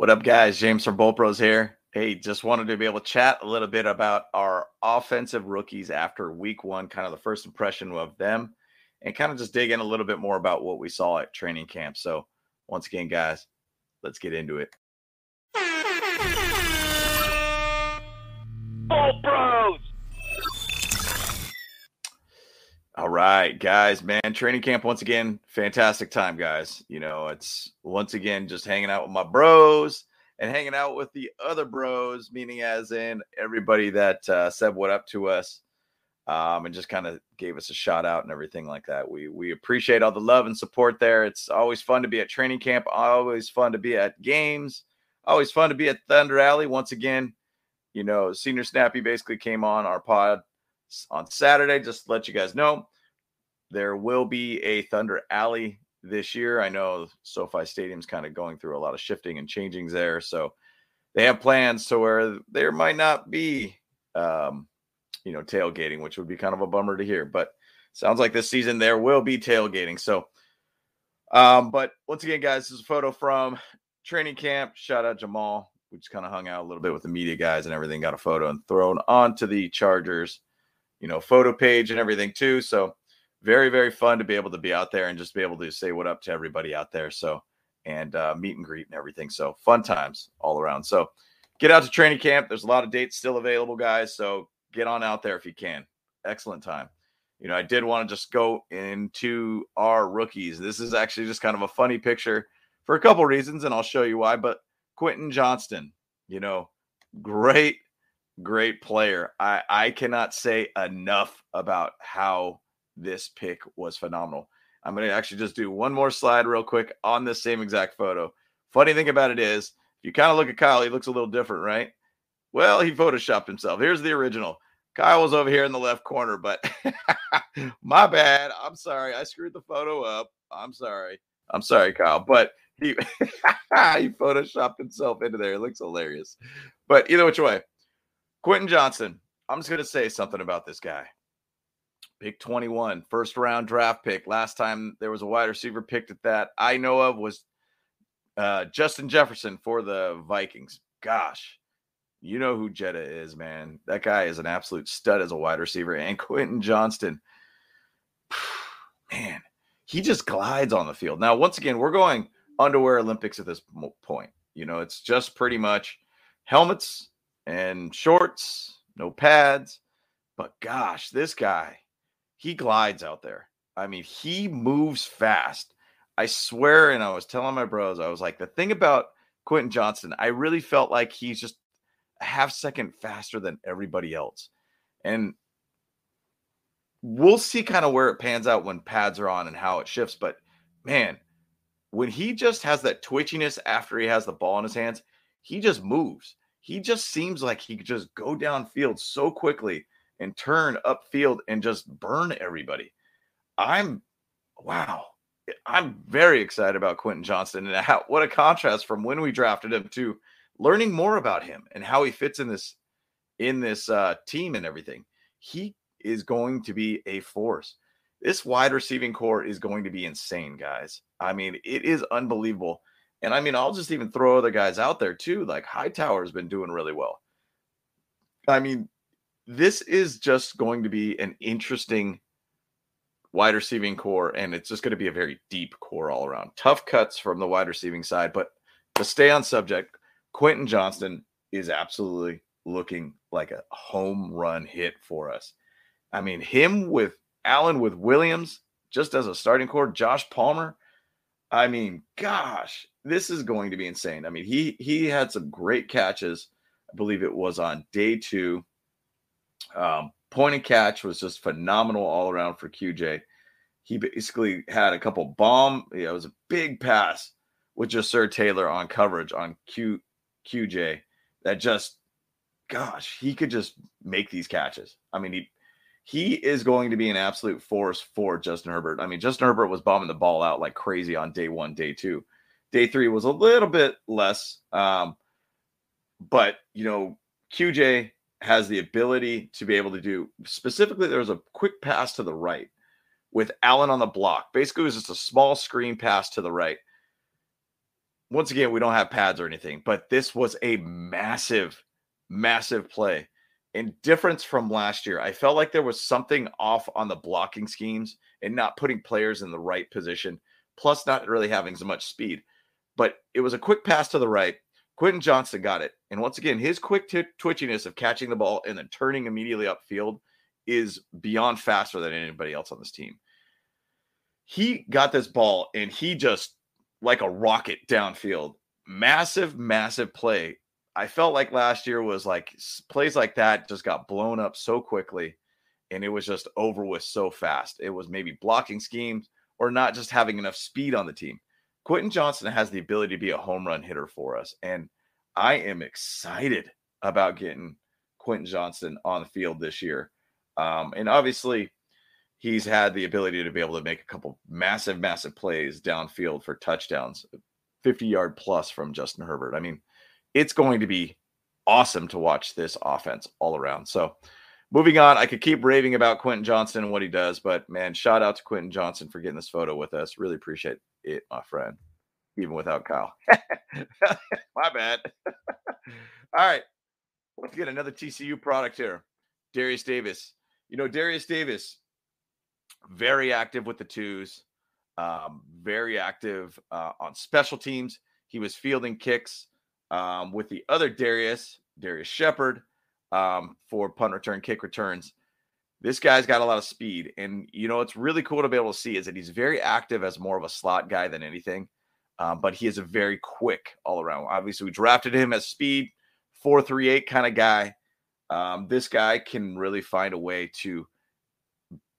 What up, guys? James from Bolt Bros here. Hey, just wanted to be able to chat a little bit about our offensive rookies after week one, kind of the first impression of them, and kind of just dig in a little bit more about what we saw at training camp. So, once again, guys, let's get into it. Bros! Right, guys, man, training camp once again, fantastic time, guys. You know, it's once again just hanging out with my bros and hanging out with the other bros, meaning as in everybody that uh, said what up to us um, and just kind of gave us a shout out and everything like that. We we appreciate all the love and support there. It's always fun to be at training camp, always fun to be at games, always fun to be at Thunder Alley. Once again, you know, Senior Snappy basically came on our pod on Saturday. Just to let you guys know, there will be a Thunder Alley this year. I know SoFi Stadium's kind of going through a lot of shifting and changings there, so they have plans to where there might not be, um, you know, tailgating, which would be kind of a bummer to hear. But sounds like this season there will be tailgating. So, um, but once again, guys, this is a photo from training camp. Shout out Jamal. We just kind of hung out a little bit with the media guys and everything. Got a photo and thrown onto the Chargers, you know, photo page and everything too. So very very fun to be able to be out there and just be able to say what up to everybody out there so and uh, meet and greet and everything so fun times all around. So get out to training camp. There's a lot of dates still available guys so get on out there if you can. Excellent time. You know i did want to just go into our rookies. This is actually just kind of a funny picture for a couple reasons and i'll show you why but quentin johnston you know great great player. I i cannot say enough about how this pick was phenomenal. I'm going to actually just do one more slide real quick on this same exact photo. Funny thing about it is, if you kind of look at Kyle, he looks a little different, right? Well, he photoshopped himself. Here's the original. Kyle was over here in the left corner, but my bad. I'm sorry. I screwed the photo up. I'm sorry. I'm sorry, Kyle. But he he photoshopped himself into there. It looks hilarious. But either which way, Quentin Johnston. I'm just gonna say something about this guy. Pick 21, first round draft pick. Last time there was a wide receiver picked at that I know of was uh, Justin Jefferson for the Vikings. Gosh, you know who Jetta is, man. That guy is an absolute stud as a wide receiver. And Quentin Johnston, man, he just glides on the field. Now, once again, we're going underwear Olympics at this point. You know, it's just pretty much helmets and shorts, no pads. But gosh, this guy, he glides out there. I mean, he moves fast. I swear, and I was telling my bros, I was like, the thing about Quentin Johnston, I really felt like he's just a half second faster than everybody else. And we'll see kind of where it pans out when pads are on and how it shifts. But man, when he just has that twitchiness after he has the ball in his hands, he just moves. He just seems like he could just go downfield so quickly and turn upfield and just burn everybody. I'm wow. I'm very excited about Quentin Johnston and how what a contrast from when we drafted him to learning more about him and how he fits in this in this uh, team and everything. He is going to be a force. This wide receiving core is going to be insane, guys. I mean, it is unbelievable. And I mean, I'll just even throw other guys out there too. Like Hightower's been doing really well. I mean, this is just going to be an interesting wide receiving core, and it's just going to be a very deep core all around. Tough cuts from the wide receiving side, but to stay on subject, Quentin Johnston is absolutely looking like a home run hit for us. I mean, him with Allen with Williams just as a starting core, Josh Palmer. I mean, gosh, this is going to be insane. I mean, he he had some great catches. I believe it was on day two um, point and catch was just phenomenal all around for QJ. He basically had a couple bomb. Know, it was a big pass with Ja'Sir Taylor on coverage on Q QJ that just, gosh, he could just make these catches. I mean, he he is going to be an absolute force for Justin Herbert. I mean, Justin Herbert was bombing the ball out like crazy on day one, day two. Day three was a little bit less. Um, but you know, QJ has the ability to be able to do specifically there was a quick pass to the right with Allen on the block. Basically, it was just a small screen pass to the right. once again, we don't have pads or anything, but this was a massive, massive play. In difference from last year, I felt like there was something off on the blocking schemes and not putting players in the right position, plus not really having so much speed. But it was a quick pass to the right. Quentin Johnston got it. And once again, his quick t- twitchiness of catching the ball and then turning immediately upfield is beyond faster than anybody else on this team. He got this ball and he just like a rocket downfield. Massive, massive play. I felt like last year was like plays like that just got blown up so quickly and it was just over with so fast. It was maybe blocking schemes or not just having enough speed on the team. Quentin Johnston has the ability to be a home run hitter for us. And I am excited about getting Quentin Johnston on the field this year. Um, and obviously, he's had the ability to be able to make a couple massive, massive plays downfield for touchdowns, 50 yard plus from Justin Herbert. I mean, it's going to be awesome to watch this offense all around. So, moving on, I could keep raving about Quentin Johnston and what he does, but man, shout out to Quentin Johnston for getting this photo with us. Really appreciate it, my friend, even without Kyle. my bad. all right, let's get another TCU product here. Derius Davis. You know, Derius Davis, very active with the twos, um, very active uh, on special teams. He was fielding kicks um, with the other Darius, Darius Shepard, um, for punt return, kick returns. This guy's got a lot of speed. And, you know, it's really cool to be able to see is that he's very active as more of a slot guy than anything. Um, but he is a very quick all around. Obviously, we drafted him as speed, 438 kind of guy. Um, this guy can really find a way to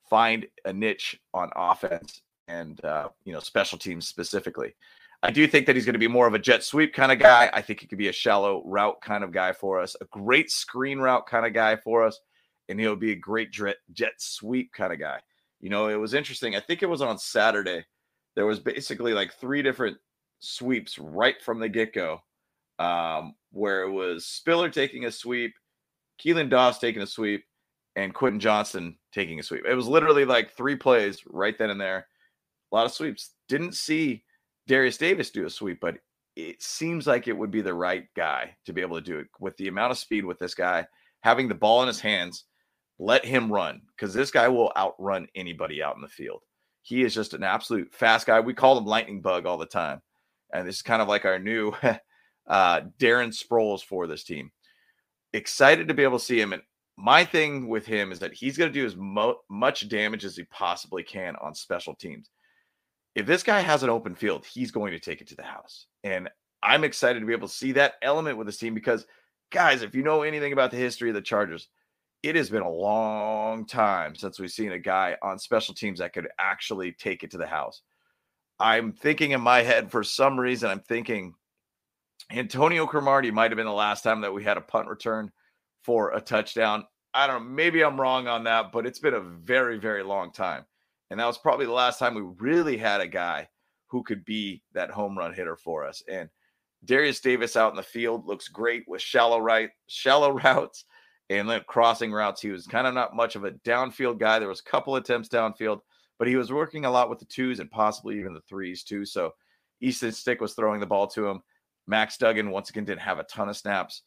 find a niche on offense and uh, you know special teams specifically. I do think that he's going to be more of a jet sweep kind of guy. I think he could be a shallow route kind of guy for us, a great screen route kind of guy for us, and he'll be a great jet, sweep kind of guy. You know, it was interesting. I think it was on Saturday. There was basically like three different sweeps right from the get go, um, where it was Spiller taking a sweep, Keelan Doss taking a sweep, and Quentin Johnston taking a sweep. It was literally like three plays right then and there. A lot of sweeps. Didn't see Derius Davis do a sweep, but it seems like it would be the right guy to be able to do it with the amount of speed with this guy, having the ball in his hands. Let him run because this guy will outrun anybody out in the field. He is just an absolute fast guy. We call him lightning bug all the time. And this is kind of like our new uh, Darren Sproles for this team. Excited to be able to see him. And my thing with him is that he's going to do as mo- much damage as he possibly can on special teams. If this guy has an open field, he's going to take it to the house. And I'm excited to be able to see that element with this team because, guys, if you know anything about the history of the Chargers, it has been a long time since we've seen a guy on special teams that could actually take it to the house. I'm thinking in my head for some reason, I'm thinking Antonio Cromartie might have been the last time that we had a punt return for a touchdown. I don't know. Maybe I'm wrong on that, but it's been a very, very long time. And that was probably the last time we really had a guy who could be that home run hitter for us. And Derius Davis out in the field looks great with shallow right, shallow routes and then crossing routes. He was kind of not much of a downfield guy. There was a couple attempts downfield, but he was working a lot with the twos and possibly even the threes too. So Easton Stick was throwing the ball to him. Max Duggan once again didn't have a ton of snaps.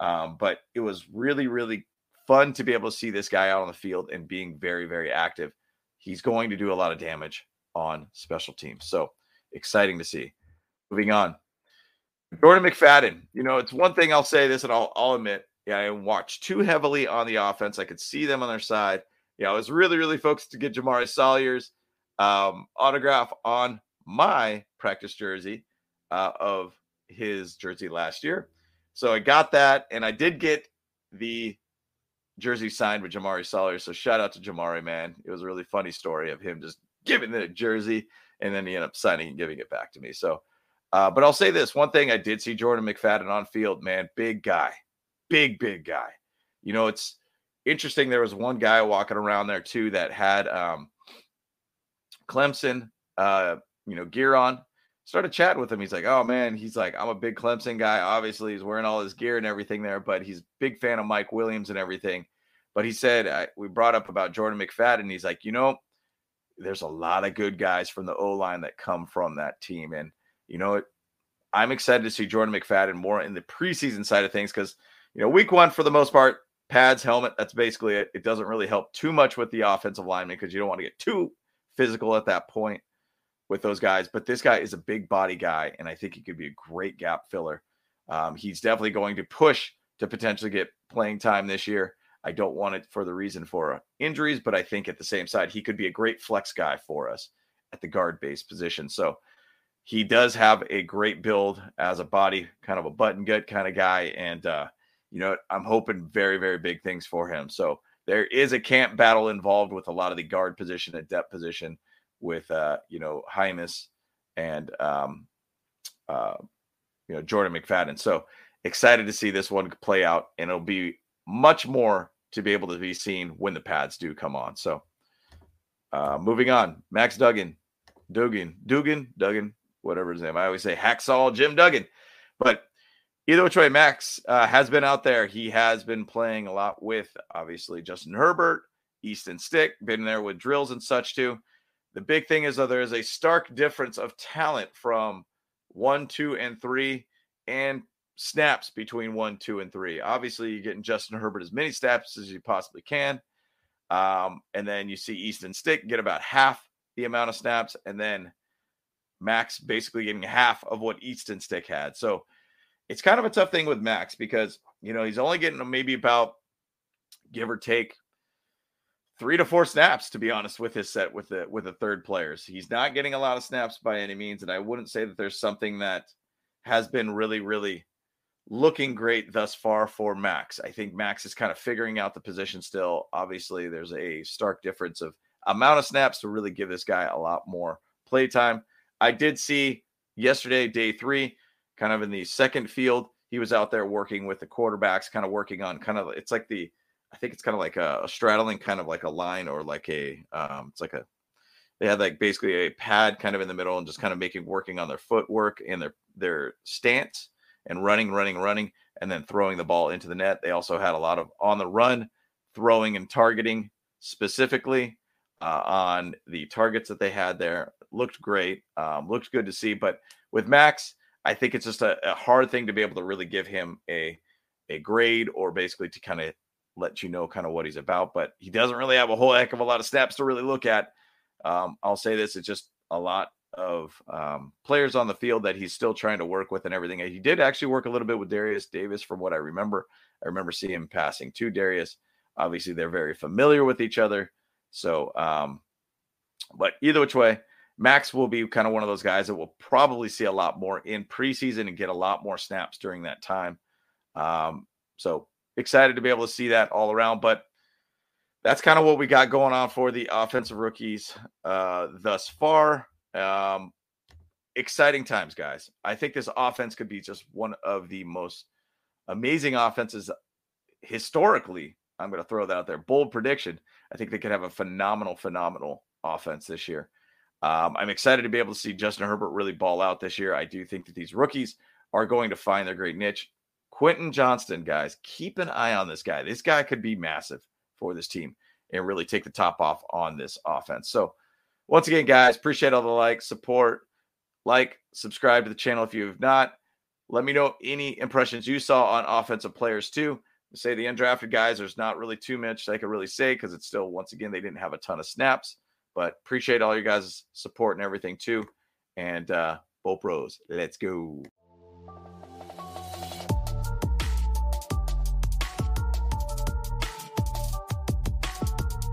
Um, but it was really, really fun to be able to see this guy out on the field and being very, very active. He's going to do a lot of damage on special teams. So exciting to see. Moving on. Jordan McFadden, you know, it's one thing I'll say this and I'll, I'll admit, yeah, I watched too heavily on the offense. I could see them on their side. Yeah, I was really, really focused to get Jamaree Salyer's um, autograph on my practice jersey uh, of his jersey last year. So I got that, and I did get the jersey signed with Jamaree Salyer. So shout out to Jamaree, man. It was a really funny story of him just giving the jersey, and then he ended up signing and giving it back to me. So, uh, but I'll say this one thing: I did see Jordan McFadden on field, man, big guy, big big guy. You know, it's interesting. There was one guy walking around there too that had um, Clemson, uh, you know, gear on started chatting with him. He's like, "Oh man," he's like, "I'm a big Clemson guy. Obviously, he's wearing all his gear and everything there, but he's big fan of Mike Williams and everything." But he said I, we brought up about Jordan McFadden. He's like, you know, there's a lot of good guys from the O line that come from that team, and you know, I'm excited to see Jordan McFadden more in the preseason side of things because, you know, week one, for the most part, pads, helmet, that's basically it. It doesn't really help too much with the offensive lineman because you don't want to get too physical at that point with those guys. But this guy is a big body guy, and I think he could be a great gap filler. Um, he's definitely going to push to potentially get playing time this year. I don't want it for the reason for injuries, but I think at the same side, he could be a great flex guy for us at the guard base position. So he does have a great build as a body, kind of a button gut kind of guy. And, uh, you know, I'm hoping very, very big things for him. So there is a camp battle involved with a lot of the guard position and depth position with, uh, you know, Jaimes and, um, uh, you know, Jordan McFadden. So excited to see this one play out, and it'll be much more to be able to be seen when the pads do come on. So, uh, moving on, Max Duggan, Dugan, Dugan, Duggan, whatever his name. I always say Hacksaw Jim Duggan, but either which way, Max uh, has been out there. He has been playing a lot with obviously Justin Herbert, Easton Stick, been there with drills and such too. The big thing is that there is a stark difference of talent from one, two, and three, and snaps between one, two, and three. Obviously, you're getting Justin Herbert as many snaps as you possibly can. Um, and then you see Easton Stick get about half the amount of snaps, and then Max basically getting half of what Easton Stick had. So it's kind of a tough thing with Max because you know he's only getting maybe about give or take three to four snaps to be honest with his set with the with the third players. He's not getting a lot of snaps by any means, and I wouldn't say that there's something that has been really really looking great thus far for Max. I think Max is kind of figuring out the position still. Obviously, there's a stark difference of amount of snaps to really give this guy a lot more play time. I did see yesterday, day three, kind of in the second field, he was out there working with the quarterbacks, kind of working on kind of it's like the I think it's kind of like a, a straddling kind of like a line or like a um it's like a they had like basically a pad kind of in the middle and just kind of making working on their footwork and their their stance and running, running, running, and then throwing the ball into the net. They also had a lot of on the run, throwing and targeting specifically uh, on the targets that they had there. Looked great, um, looked good to see. But with Max, I think it's just a, a hard thing to be able to really give him a a grade or basically to kind of let you know kind of what he's about. But he doesn't really have a whole heck of a lot of snaps to really look at. Um, I'll say this: it's just a lot of um, players on the field that he's still trying to work with and everything. He did actually work a little bit with Derius Davis, from what I remember. I remember seeing him passing to Derius. Obviously, they're very familiar with each other. So, um, but either which way, Max will be kind of one of those guys that will probably see a lot more in preseason and get a lot more snaps during that time. Um, so excited to be able to see that all around. But that's kind of what we got going on for the offensive rookies uh, thus far. Um, exciting times, guys. I think this offense could be just one of the most amazing offenses historically. I'm going to throw that out there. Bold prediction. I think they could have a phenomenal, phenomenal offense this year. Um, I'm excited to be able to see Justin Herbert really ball out this year. I do think that these rookies are going to find their great niche. Quentin Johnston, guys, keep an eye on this guy. This guy could be massive for this team and really take the top off on this offense. So, once again, guys, appreciate all the likes, support. Like, subscribe to the channel if you have not. Let me know any impressions you saw on offensive players too. Say the undrafted guys, there's not really too much I could really say because it's still, once again, they didn't have a ton of snaps. But appreciate all you guys' support and everything too. And uh, Bolt Bros, let's go.